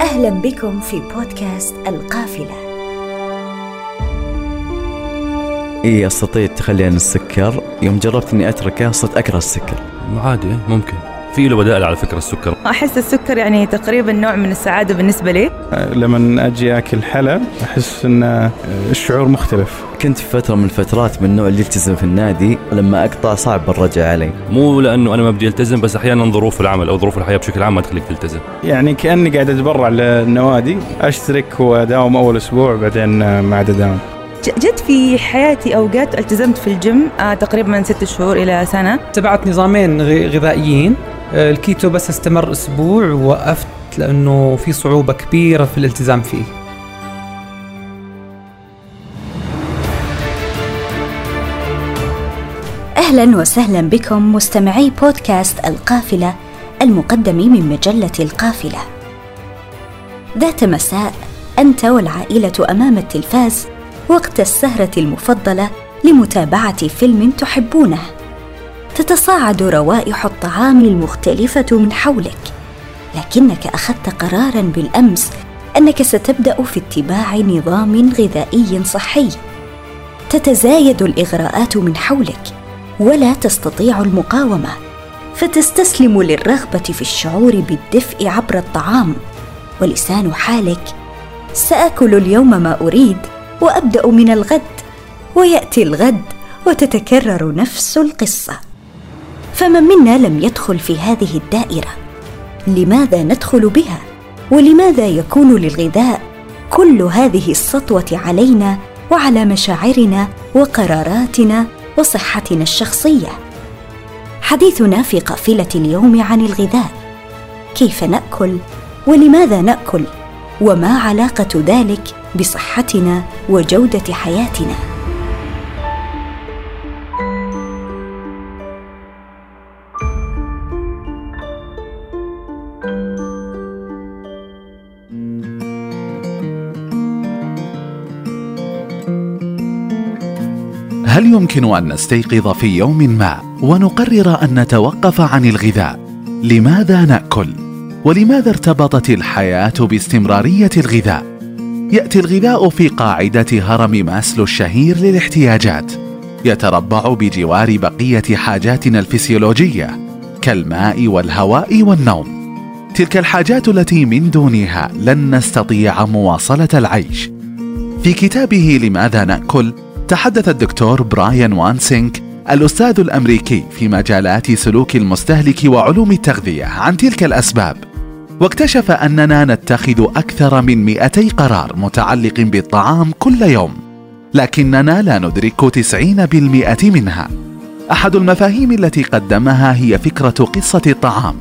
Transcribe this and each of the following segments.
أهلا بكم في بودكاست القافلة. اي استطيع التخلي عن السكر. يوم جربت إني أتركه صرت أكره السكر. عادي ممكن. في له بدائل على فكرة السكر. أحس السكر يعني تقريبا نوع من السعادة بالنسبة لي. لما أجي أكل حلا أحس إن الشعور مختلف. كنت في فترة من الفترات من النوع اللي يلتزم في النادي لما أقطع صعب الرجع علي. مو لأنه أنا ما بدي ألتزم بس أحيانا ظروف العمل أو ظروف الحياة بشكل عام ما تخليك تلتزم. يعني كأني قاعد أتبرع للنوادي أشترك وأداوم أول أسبوع بعدين ما عاد أداوم. جت في حياتي أوقات التزمت في الجيم آه تقريبا من ست شهور إلى سنة. اتبعت نظامين غذائيين. الكيتو بس استمر أسبوع ووقفت لأنه في صعوبة كبيرة في الالتزام فيه أهلا وسهلا بكم مستمعي بودكاست القافلة المقدم من مجلة القافلة ذات مساء أنت والعائلة أمام التلفاز وقت السهرة المفضلة لمتابعة فيلم تحبونه. تتصاعد روائح الطعام المختلفة من حولك، لكنك أخذت قرارا بالأمس أنك ستبدأ في اتباع نظام غذائي صحي. تتزايد الإغراءات من حولك، ولا تستطيع المقاومة، فتستسلم للرغبة في الشعور بالدفء عبر الطعام، ولسان حالك: سآكل اليوم ما أريد وأبدأ من الغد ويأتي الغد وتتكرر نفس القصة. فمن منا لم يدخل في هذه الدائرة. لماذا ندخل بها؟ ولماذا يكون للغذاء كل هذه السطوة علينا وعلى مشاعرنا وقراراتنا وصحتنا الشخصية؟ حديثنا في قافلة اليوم عن الغذاء. كيف نأكل؟ ولماذا نأكل؟ وما علاقة ذلك بصحتنا وجودة حياتنا؟ هل يمكن أن نستيقظ في يوم ما ونقرر أن نتوقف عن الغذاء؟ لماذا نأكل؟ ولماذا ارتبطت الحياة باستمرارية الغذاء؟ يأتي الغذاء في قاعدة هرم ماسلو الشهير للاحتياجات. يتربع بجوار بقية حاجاتنا الفسيولوجية كالماء والهواء والنوم. تلك الحاجات التي من دونها لن نستطيع مواصلة العيش. في كتابه لماذا نأكل تحدث الدكتور براين وانسينك الأستاذ الأمريكي في مجالات سلوك المستهلك وعلوم التغذية عن تلك الأسباب. واكتشف أننا نتخذ أكثر من 200 قرار متعلق بالطعام كل يوم لكننا لا ندرك 90% منها. أحد المفاهيم التي قدمها هي فكرة قصة الطعام.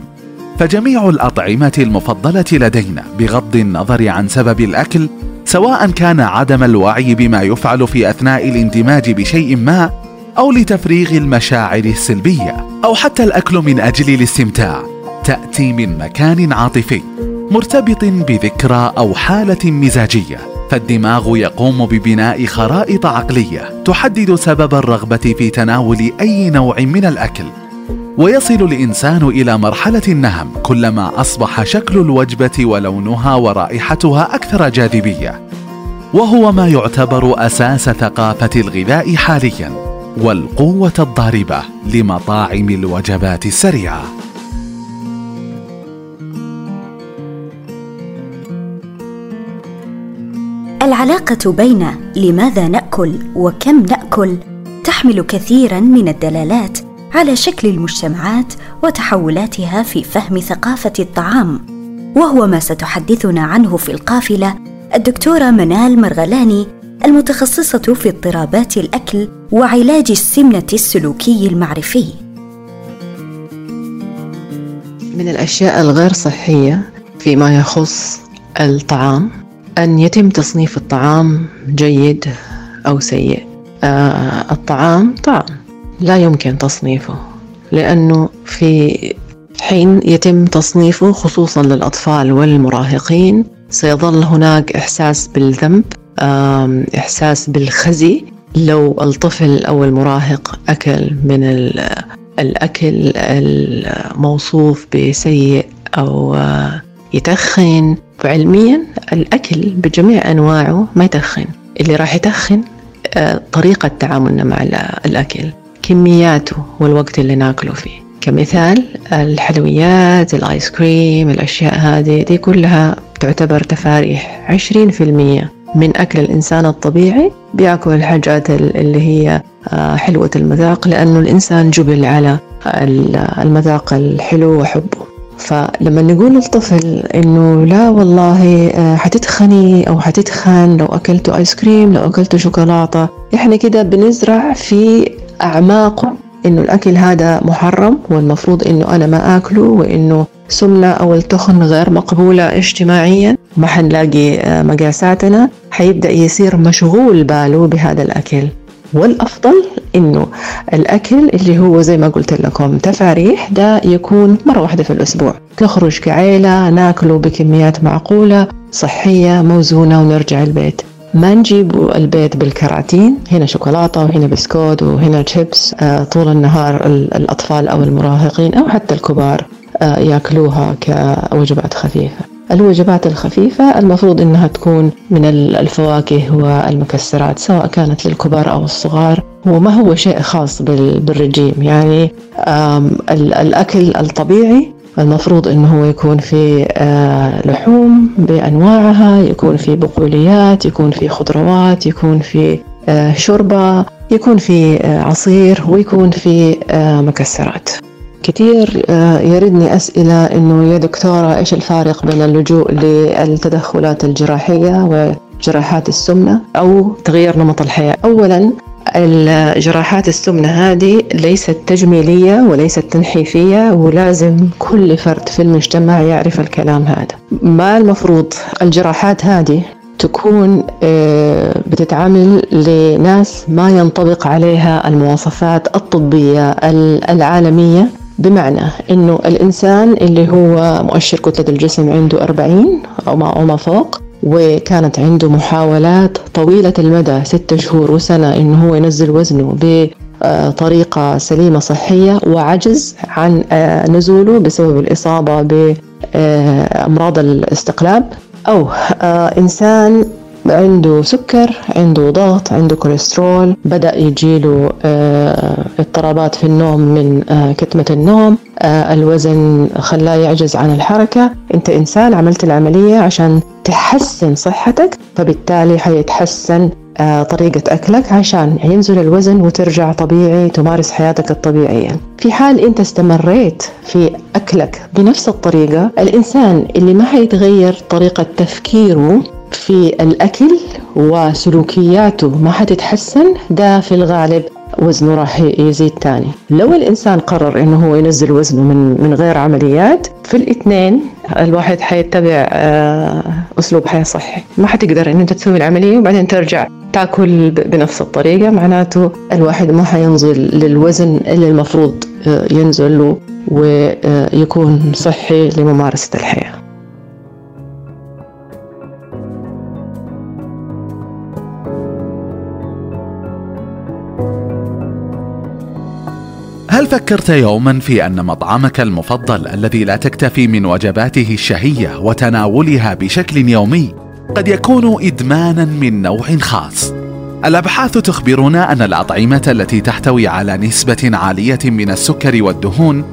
فجميع الأطعمة المفضلة لدينا بغض النظر عن سبب الأكل سواء كان عدم الوعي بما يفعل في أثناء الاندماج بشيء ما أو لتفريغ المشاعر السلبية أو حتى الأكل من أجل الاستمتاع تأتي من مكان عاطفي مرتبط بذكرى أو حالة مزاجية فالدماغ يقوم ببناء خرائط عقلية تحدد سبب الرغبة في تناول أي نوع من الأكل. ويصل الإنسان إلى مرحلة النهم كلما أصبح شكل الوجبة ولونها ورائحتها أكثر جاذبية. وهو ما يعتبر أساس ثقافة الغذاء حاليا والقوة الضاربة لمطاعم الوجبات السريعة. العلاقة بين لماذا نأكل وكم نأكل تحمل كثيرا من الدلالات على شكل المجتمعات وتحولاتها في فهم ثقافة الطعام وهو ما ستحدثنا عنه في القافلة الدكتورة منال مرغلاني المتخصصة في اضطرابات الأكل وعلاج السمنة السلوكي المعرفي. من الأشياء الغير صحية فيما يخص الطعام أن يتم تصنيف الطعام جيد أو سيء. آه الطعام طعام لا يمكن تصنيفه لأنه في حين يتم تصنيفه خصوصا للأطفال والمراهقين سيظل هناك إحساس بالذنب إحساس بالخزي. لو الطفل أو المراهق أكل من الأكل الموصوف بسيء أو يتخن فعلميا الأكل بجميع أنواعه ما يتخن. اللي راح يتخن آه، طريقة تعاملنا مع الأكل. كمياته والوقت اللي ناكله فيه. كمثال الحلويات الآيس كريم الأشياء هذه دي كلها تعتبر تفاريح عشرين في المية من أكل الإنسان الطبيعي. بيأكل الحاجات اللي هي آه، حلوة المذاق لأنه الإنسان جبل على المذاق الحلو وحبه. فلما نقول للطفل إنه لا والله آه، حتتخني أو حتتخن لو اكلتوا آيس كريم لو اكلتوا شوكولاتة إحنا كده بنزرع في اعماقه إنه الأكل هذا محرم والمفروض إنه أنا ما آكله وإنه سمنة أو التخن غير مقبولة اجتماعيا. ما حنلاقي آه، مقاساتنا. حيبدأ يصير مشغول باله بهذا الأكل. والأفضل إنه الأكل اللي هو زي ما قلت لكم تفاريح ده يكون مرة واحدة في الأسبوع. نخرج كعيلة ناكله بكميات معقولة صحية موزونة ونرجع البيت. ما نجيب البيت بالكراتين هنا شوكولاتة وهنا بسكوت وهنا شيبس آه، طول النهار الأطفال أو المراهقين أو حتى الكبار آه، يأكلوها كوجبات خفيفة. الوجبات الخفيفة المفروض إنها تكون من الفواكه والمكسرات سواء كانت للكبار أو الصغار وما هو شيء خاص بالرجيم. يعني الأكل الطبيعي المفروض انه هو يكون في آه، لحوم بأنواعها يكون في بقوليات يكون في خضروات يكون في آه، شوربة يكون في عصير ويكون في مكسرات. كثير آه، يردني أسئلة إنه يا دكتورة إيش الفارق بين اللجوء للتدخلات الجراحية وجراحات السمنة أو تغيير نمط الحياة؟ أولا الجراحات السمنة هذه ليست تجميلية وليست تنحيفية ولازم كل فرد في المجتمع يعرف الكلام هذا. ما المفروض؟ الجراحات هذه تكون آه، بتتعامل لناس ما ينطبق عليها المواصفات الطبية العالمية. بمعنى إنه الإنسان اللي هو مؤشر كتلة الجسم عنده 40 أو ما أو ما فوق وكانت عنده محاولات طويلة المدى ستة شهور وسنة إنه هو ينزل وزنه بطريقة سليمة صحية وعجز عن آه، نزوله بسبب الإصابة بأمراض الاستقلاب. أو آه، إنسان عنده سكر عنده ضغط عنده كوليسترول بدأ يجيله آه، اضطرابات في النوم من آه، كتمة النوم. آه، الوزن خلاه يعجز عن الحركة. أنت إنسان عملت العملية عشان تحسن صحتك فبالتالي حيتحسن طريقة أكلك عشان ينزل الوزن وترجع طبيعي تمارس حياتك الطبيعية. في حال أنت استمريت في أكلك بنفس الطريقة الإنسان اللي ما حيتغير طريقة تفكيره في الأكل وسلوكياته ما حتتحسن ده في الغالب وزنه راح يزيد تاني لو الإنسان قرر إنه هو ينزل وزنه من, من غير عمليات في الاثنين الواحد حيتبع آه، أسلوب حياة صحي. ما حتقدر إن أنت تسوي العملية وبعدين ترجع تاكل بنفس الطريقة معناته الواحد ما حينزل للوزن اللي المفروض آه، ينزل له ويكون صحي لممارسة الحياة. هل فكرت يوما في أن مطعمك المفضل الذي لا تكتفي من وجباته الشهية وتناولها بشكل يومي قد يكون ادمانا من نوع خاص؟ الأبحاث تخبرنا أن الأطعمة التي تحتوي على نسبة عالية من السكر والدهون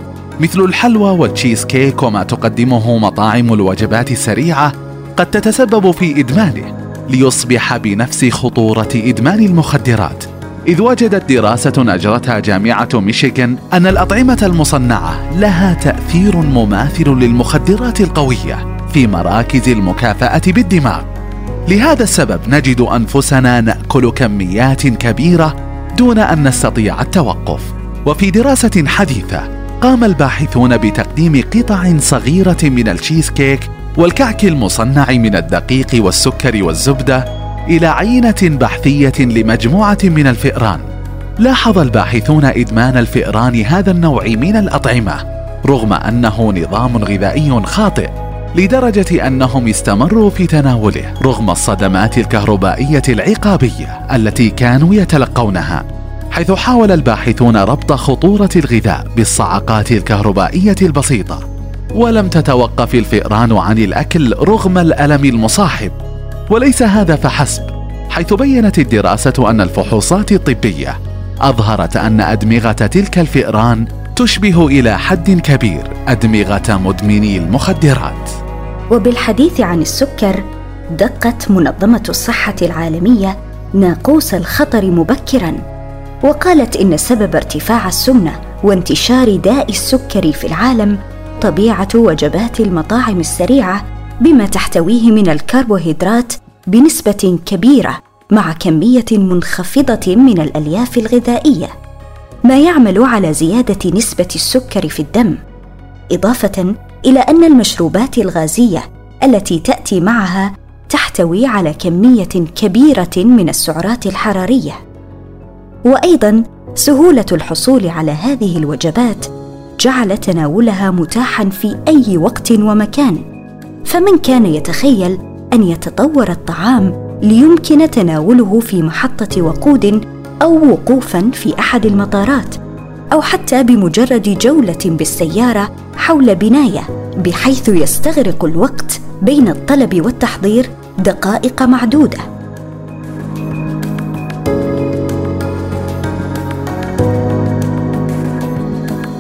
مثل الحلوى والتشيز كيك وما تقدمه مطاعم الوجبات السريعة قد تتسبب في إدمانه ليصبح بنفس خطورة إدمان المخدرات. إذ وجدت دراسة أجرتها جامعة ميشيغان أن الأطعمة المصنعة لها تأثير مماثل للمخدرات القوية في مراكز المكافأة بالدماغ. لهذا السبب نجد أنفسنا نأكل كميات كبيرة دون أن نستطيع التوقف. وفي دراسة حديثة قام الباحثون بتقديم قطع صغيرة من الشيز كيك والكعك المصنع من الدقيق والسكر والزبدة إلى عينة بحثية لمجموعة من الفئران. لاحظ الباحثون إدمان الفئران هذا النوع من الأطعمة رغم أنه نظام غذائي خاطئ لدرجة أنهم استمروا في تناوله رغم الصدمات الكهربائية العقابية التي كانوا يتلقونها. حيث حاول الباحثون ربط خطورة الغذاء بالصعقات الكهربائية البسيطة. ولم تتوقف الفئران عن الأكل رغم الألم المصاحب. وليس هذا فحسب حيث بينت الدراسة أن الفحوصات الطبية أظهرت أن أدمغة تلك الفئران تشبه إلى حد كبير أدمغة مدمني المخدرات. وبالحديث عن السكر دقت منظمة الصحة العالمية ناقوس الخطر مبكرا وقالت إن سبب ارتفاع السمنة وانتشار داء السكري في العالم طبيعة وجبات المطاعم السريعة بما تحتويه من الكربوهيدرات بنسبة كبيرة مع كمية منخفضة من الألياف الغذائية ما يعمل على زيادة نسبة السكر في الدم إضافة إلى أن المشروبات الغازية التي تأتي معها تحتوي على كمية كبيرة من السعرات الحرارية. وأيضا سهولة الحصول على هذه الوجبات جعل تناولها متاحا في أي وقت ومكان. فمن كان يتخيل أن يتطور الطعام ليمكن تناوله في محطة وقود أو وقوفا في أحد المطارات أو حتى بمجرد جولة بالسيارة حول بناية بحيث يستغرق الوقت بين الطلب والتحضير دقائق معدودة.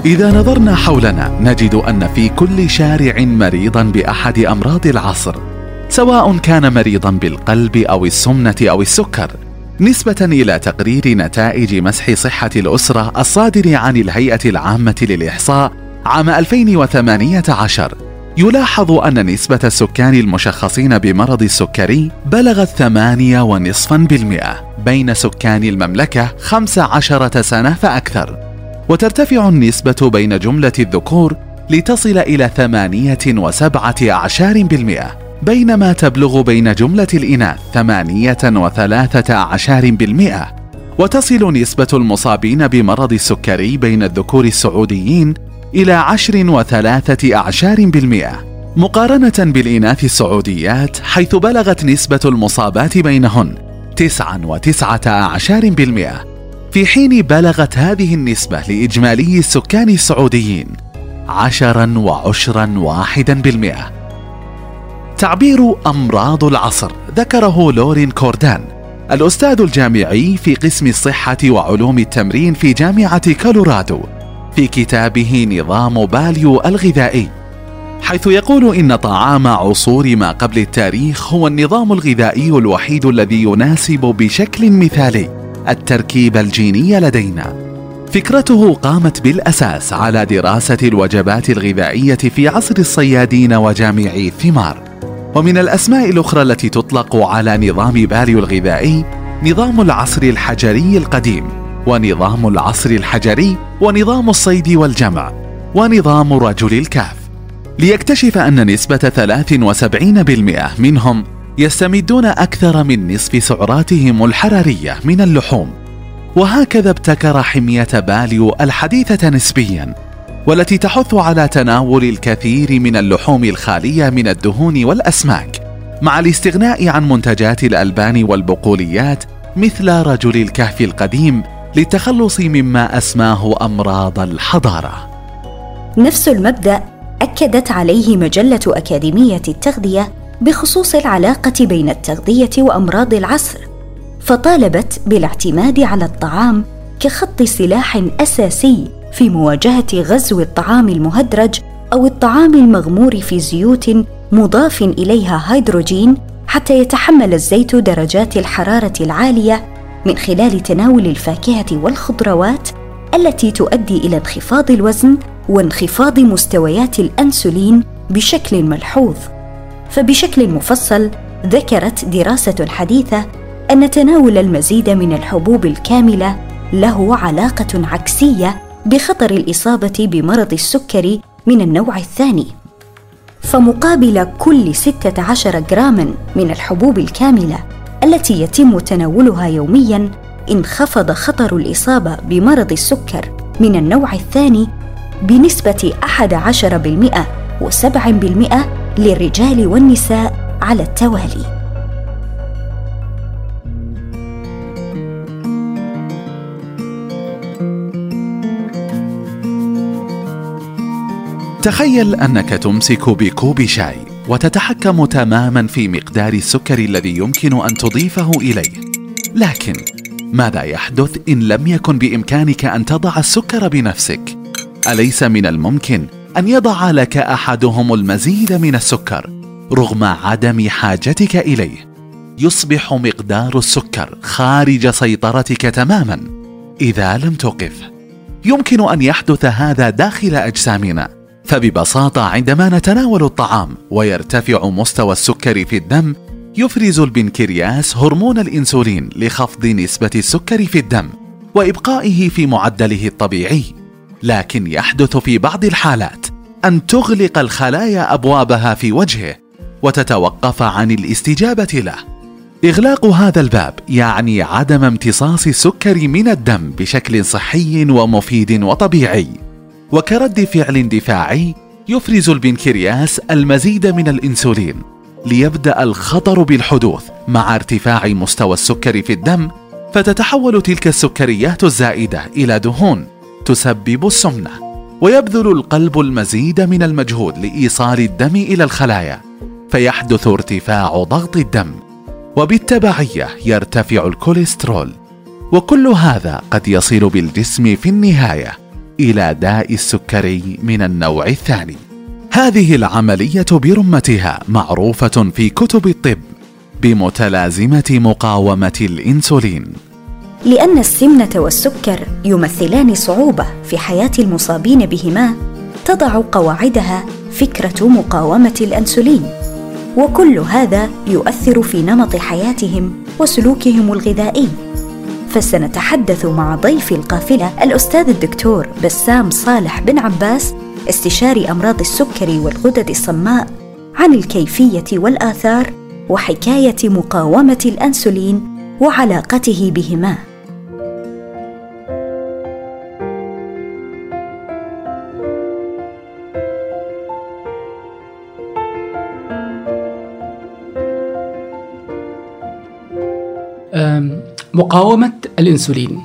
إذا نظرنا حولنا نجد أن في كل شارع مريضا بأحد أمراض العصر سواء كان مريضا بالقلب أو السمنة أو السكر نسبة إلى تقرير نتائج مسح صحة الأسرة الصادر عن الهيئة العامة للإحصاء عام 2018 يلاحظ أن نسبة السكان المشخصين بمرض السكري بلغت ثمانية ونصفا بالمئة بين سكان المملكة 15 سنة فأكثر. وترتفع النسبة بين جملة الذكور لتصل إلى ثمانية وسبعة أعشار بالمئة بينما تبلغ بين جملة الإناث ثمانية وثلاثة أعشار بالمئة وتصل نسبة المصابين بمرض السكري بين الذكور السعوديين إلى عشر وثلاثة أعشار بالمئة مقارنة بالإناث السعوديات حيث بلغت نسبة المصابات بينهن تسعا وتسعة أعشار بالمئة. في حين بلغت هذه النسبة لإجمالي السكان السعوديين عشرا وعشرا واحدا بالمئة. تعبير أمراض العصر ذكره لورين كوردان الأستاذ الجامعي في قسم الصحة وعلوم التمرين في جامعة كولورادو في كتابه نظام باليو الغذائي حيث يقول إن طعام عصور ما قبل التاريخ هو النظام الغذائي الوحيد الذي يناسب بشكل مثالي. التركيبة الجينية لدينا. فكرته قامت بالأساس على دراسة الوجبات الغذائية في عصر الصيادين وجامعي الثمار. ومن الأسماء الأخرى التي تطلق على نظام باليو الغذائي نظام العصر الحجري القديم ونظام العصر الحجري ونظام الصيد والجمع ونظام رجل الكهف ليكتشف أن نسبة 73% منهم يستمدون أكثر من نصف سعراتهم الحرارية من اللحوم. وهكذا ابتكر حمية باليو الحديثة نسبيا والتي تحث على تناول الكثير من اللحوم الخالية من الدهون والأسماك مع الاستغناء عن منتجات الألبان والبقوليات مثل رجل الكهف القديم للتخلص مما أسماه أمراض الحضارة. نفس المبدأ أكدت عليه مجلة أكاديمية التغذية بخصوص العلاقة بين التغذية وأمراض العصر فطالبت بالاعتماد على الطعام كخط سلاح أساسي في مواجهة غزو الطعام المهدرج أو الطعام المغمور في زيوت مضاف إليها هيدروجين حتى يتحمل الزيت درجات الحرارة العالية من خلال تناول الفاكهة والخضروات التي تؤدي إلى انخفاض الوزن وانخفاض مستويات الأنسولين بشكل ملحوظ. فبشكل مفصل ذكرت دراسة حديثة أن تناول المزيد من الحبوب الكاملة له علاقة عكسية بخطر الإصابة بمرض السكري من النوع الثاني. فمقابل كل 16 جراما من الحبوب الكاملة التي يتم تناولها يوميا انخفض خطر الإصابة بمرض السكر من النوع الثاني بنسبة 11% و7% للرجال والنساء على التوالي. تخيل أنك تمسك بكوب شاي وتتحكم تماما في مقدار السكر الذي يمكن أن تضيفه إليه. لكن ماذا يحدث إن لم يكن بإمكانك أن تضع السكر بنفسك؟ أليس من الممكن أن يضع لك أحدهم المزيد من السكر رغم عدم حاجتك إليه. يصبح مقدار السكر خارج سيطرتك تماما إذا لم تقف يمكن أن يحدث هذا داخل أجسامنا. فببساطة عندما نتناول الطعام ويرتفع مستوى السكر في الدم يفرز البنكرياس هرمون الإنسولين لخفض نسبة السكر في الدم وإبقائه في معدله الطبيعي. لكن يحدث في بعض الحالات أن تغلق الخلايا أبوابها في وجهه وتتوقف عن الاستجابة له. إغلاق هذا الباب يعني عدم امتصاص السكر من الدم بشكل صحي ومفيد وطبيعي. وكرد فعل دفاعي يفرز البنكرياس المزيد من الإنسولين ليبدأ الخطر بالحدوث مع ارتفاع مستوى السكر في الدم فتتحول تلك السكريات الزائدة إلى دهون تسبب السمنة. ويبذل القلب المزيد من المجهود لإيصال الدم إلى الخلايا فيحدث ارتفاع ضغط الدم وبالتبعية يرتفع الكوليسترول وكل هذا قد يصل بالجسم في النهاية إلى داء السكري من النوع الثاني. هذه العملية برمتها معروفة في كتب الطب بمتلازمة مقاومة الإنسولين. لأن السمنة والسكر يمثلان صعوبة في حياة المصابين بهما تضع قواعدها فكرة مقاومة الأنسولين. وكل هذا يؤثر في نمط حياتهم وسلوكهم الغذائي فسنتحدث مع ضيف القافلة الأستاذ الدكتور بسام صالح بن عباس استشاري أمراض السكري والغدد الصماء عن الكيفية والآثار وحكاية مقاومة الأنسولين وعلاقته بهما. مقاومة الإنسولين.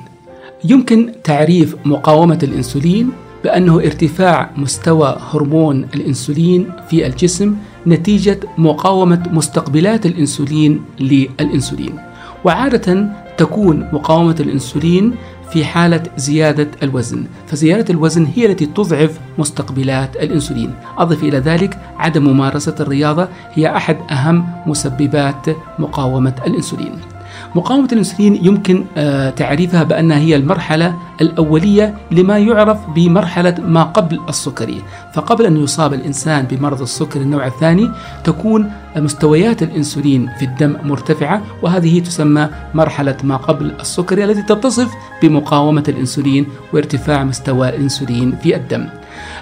يمكن تعريف مقاومة الإنسولين بأنه ارتفاع مستوى هرمون الإنسولين في الجسم نتيجة مقاومة مستقبلات الإنسولين للإنسولين. وعادة تكون مقاومة الإنسولين في حالة زيادة الوزن فزيادة الوزن هي التي تضعف مستقبلات الإنسولين. أضف إلى ذلك عدم ممارسة الرياضة هي أحد أهم مسببات مقاومة الإنسولين. مقاومة الأنسولين يمكن آه، تعريفها بأنها هي المرحلة الأولية لما يعرف بمرحلة ما قبل السكري فقبل أن يصاب الإنسان بمرض السكر النوع الثاني تكون مستويات الأنسولين في الدم مرتفعة وهذه تسمى مرحلة ما قبل السكري التي تتصف بمقاومة الأنسولين وارتفاع مستوى الأنسولين في الدم.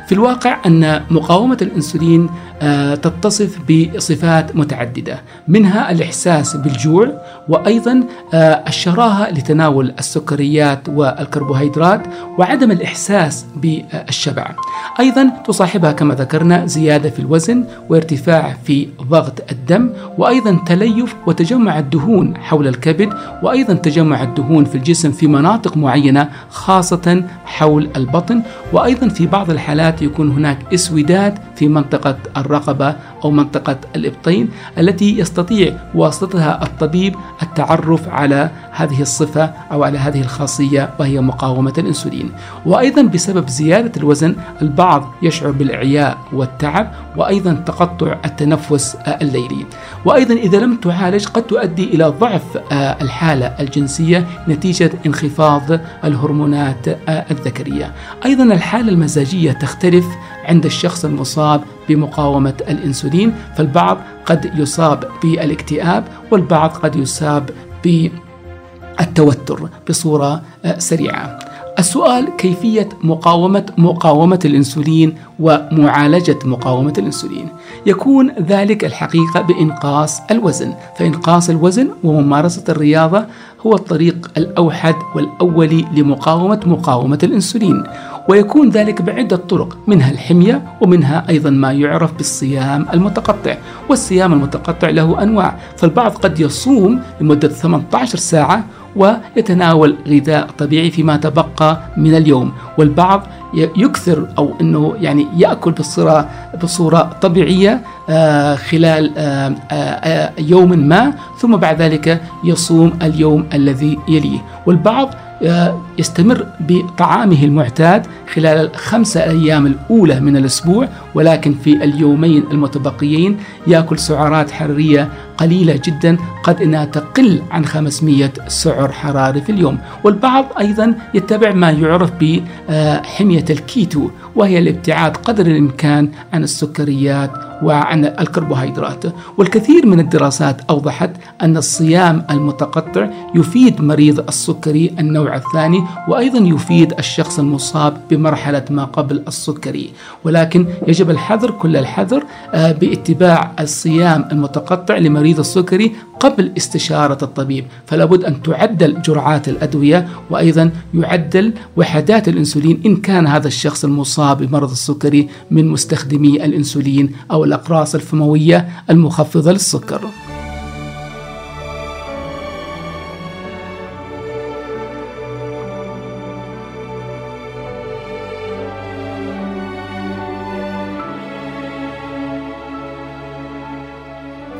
في الواقع أن مقاومة الأنسولين آه، تتصف بصفات متعددة منها الإحساس بالجوع وأيضا آه، الشراهة لتناول السكريات والكربوهيدرات وعدم الإحساس بالشبع. أيضا تصاحبها كما ذكرنا زيادة في الوزن وارتفاع في ضغط الدم وأيضا تليف وتجمع الدهون حول الكبد وأيضا تجمع الدهون في الجسم في مناطق معينة خاصة حول البطن وأيضا في بعض الحالات يكون هناك اسوداد في منطقة الرقبة أو منطقة الإبطين التي يستطيع بواسطتها الطبيب التعرف على هذه الصفة أو على هذه الخاصية وهي مقاومة الأنسولين. وأيضا بسبب زيادة الوزن البعض يشعر بالإعياء والتعب وأيضا تقطع التنفس الليلي. وأيضا إذا لم تعالج قد تؤدي إلى ضعف الحالة الجنسية نتيجة انخفاض الهرمونات الذكرية. أيضا الحالة المزاجية تختلف عند الشخص المصاب بمقاومة الأنسولين فالبعض قد يصاب بالاكتئاب والبعض قد يصاب بالتوتر بصورة سريعة. السؤال كيفية مقاومة مقاومة الأنسولين ومعالجة مقاومة الأنسولين؟ يكون ذلك الحقيقة بإنقاص الوزن. فإنقاص الوزن وممارسة الرياضة هو الطريق الأوحد والأولي لمقاومة مقاومة الأنسولين. ويكون ذلك بعدة طرق منها الحمية ومنها أيضا ما يعرف بالصيام المتقطع. والصيام المتقطع له أنواع فالبعض قد يصوم لمدة 18 ساعة ويتناول غذاء طبيعي فيما تبقى من اليوم. والبعض يكثر أو إنه يعني يأكل بصوره بصورة طبيعية آه، خلال آه، آه، يوم ما ثم بعد ذلك يصوم اليوم الذي يليه. والبعض يستمر بطعامه المعتاد خلال الخمسة أيام الأولى من الأسبوع ولكن في اليومين المتبقيين يأكل سعرات حرارية قليلة جدا قد أنها تقل عن 500 سعر حراري في اليوم. والبعض أيضا يتبع ما يعرف بحمية الكيتو وهي الابتعاد قدر الإمكان عن السكريات وعن الكربوهيدرات. والكثير من الدراسات أوضحت أن الصيام المتقطع يفيد مريض السكري النوع الثاني وأيضا يفيد الشخص المصاب بمرحلة ما قبل السكري. ولكن يجب الحذر كل الحذر آه، باتباع الصيام المتقطع لمريض السكري قبل استشارة الطبيب. فلا بد أن تعدل جرعات الأدوية وأيضا يعدل وحدات الأنسولين إن كان هذا الشخص المصاب بمرض السكري من مستخدمي الأنسولين أو الأقراص الفموية المخفضة للسكر.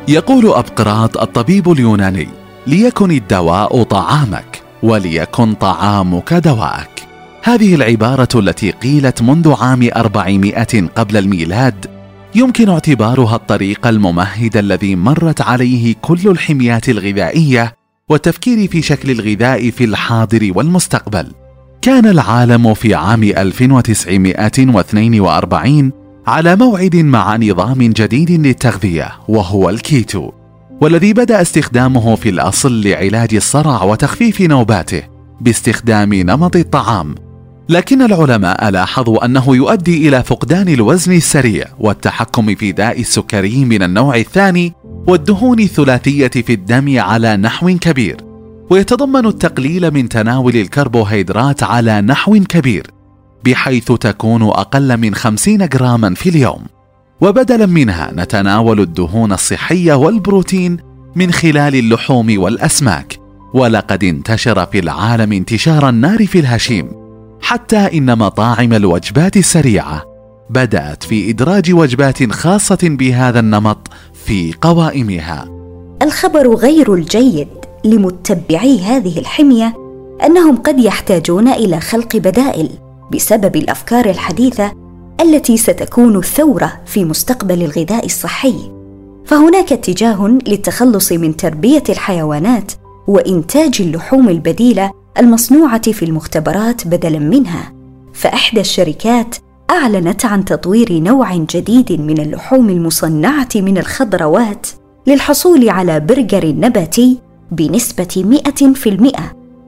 يقول أبقراط الطبيب اليوناني ليكن الدواء طعامك وليكن طعامك دواءك. هذه العبارة التي قيلت منذ عام 400 قبل الميلاد يمكن اعتبارها الطريق الممهد الذي مرت عليه كل الحميات الغذائية والتفكير في شكل الغذاء في الحاضر والمستقبل. كان العالم في عام 1942 على موعد مع نظام جديد للتغذية وهو الكيتو والذي بدأ استخدامه في الأصل لعلاج الصرع وتخفيف نوباته باستخدام نمط الطعام. لكن العلماء لاحظوا أنه يؤدي إلى فقدان الوزن السريع والتحكم في داء السكري من النوع الثاني والدهون الثلاثية في الدم على نحو كبير ويتضمن التقليل من تناول الكربوهيدرات على نحو كبير. بحيث تكون أقل من 50 جراما في اليوم. وبدلا منها نتناول الدهون الصحية والبروتين من خلال اللحوم والأسماك. ولقد انتشر في العالم انتشار النار في الهشيم حتى إن مطاعم الوجبات السريعة بدأت في إدراج وجبات خاصة بهذا النمط في قوائمها. الخبر غير الجيد لمتبعي هذه الحمية أنهم قد يحتاجون إلى خلق بدائل بسبب الأفكار الحديثة التي ستكون ثوره في مستقبل الغذاء الصحي. فهناك اتجاه للتخلص من تربية الحيوانات وإنتاج اللحوم البديلة المصنوعة في المختبرات بدلا منها. فإحدى الشركات أعلنت عن تطوير نوع جديد من اللحوم المصنعة من الخضروات للحصول على برجر نباتي بنسبة 100%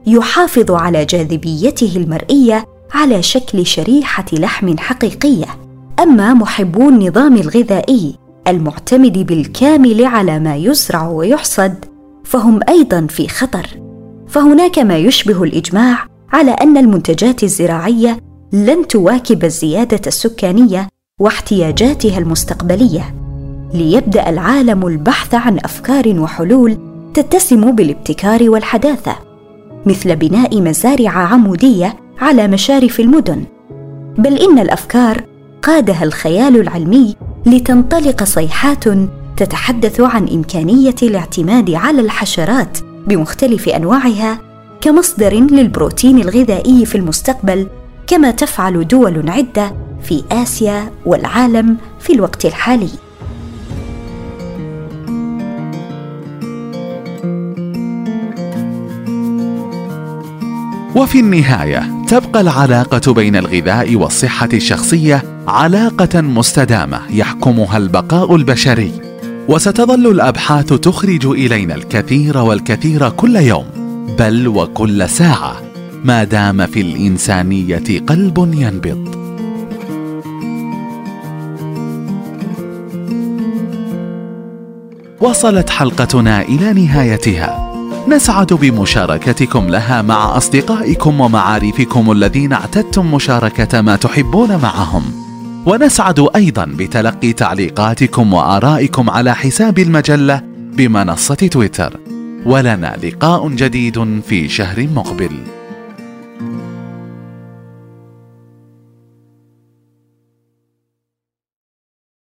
يحافظ على جاذبيته المرئية على شكل شريحة لحم حقيقية. أما محبو النظام الغذائي المعتمد بالكامل على ما يزرع ويحصد فهم أيضا في خطر. فهناك ما يشبه الإجماع على أن المنتجات الزراعية لن تواكب الزيادة السكانية واحتياجاتها المستقبلية. ليبدأ العالم البحث عن أفكار وحلول تتسم بالابتكار والحداثة. مثل بناء مزارع عمودية على مشارف المدن. بل إن الأفكار قادها الخيال العلمي لتنطلق صيحات تتحدث عن إمكانية الاعتماد على الحشرات بمختلف أنواعها كمصدر للبروتين الغذائي في المستقبل كما تفعل دول عدة في آسيا والعالم في الوقت الحالي. وفي النهاية تبقى العلاقة بين الغذاء والصحة الشخصية علاقة مستدامة يحكمها البقاء البشري. وستظل الأبحاث تخرج إلينا الكثير والكثير كل يوم بل وكل ساعة ما دام في الإنسانية قلب ينبض. وصلت حلقتنا إلى نهايتها. نسعد بمشاركتكم لها مع أصدقائكم ومعارفكم الذين اعتدتم مشاركة ما تحبون معهم. ونسعد أيضا بتلقي تعليقاتكم وآرائكم على حساب المجلة بمنصة تويتر. ولنا لقاء جديد في شهر مقبل.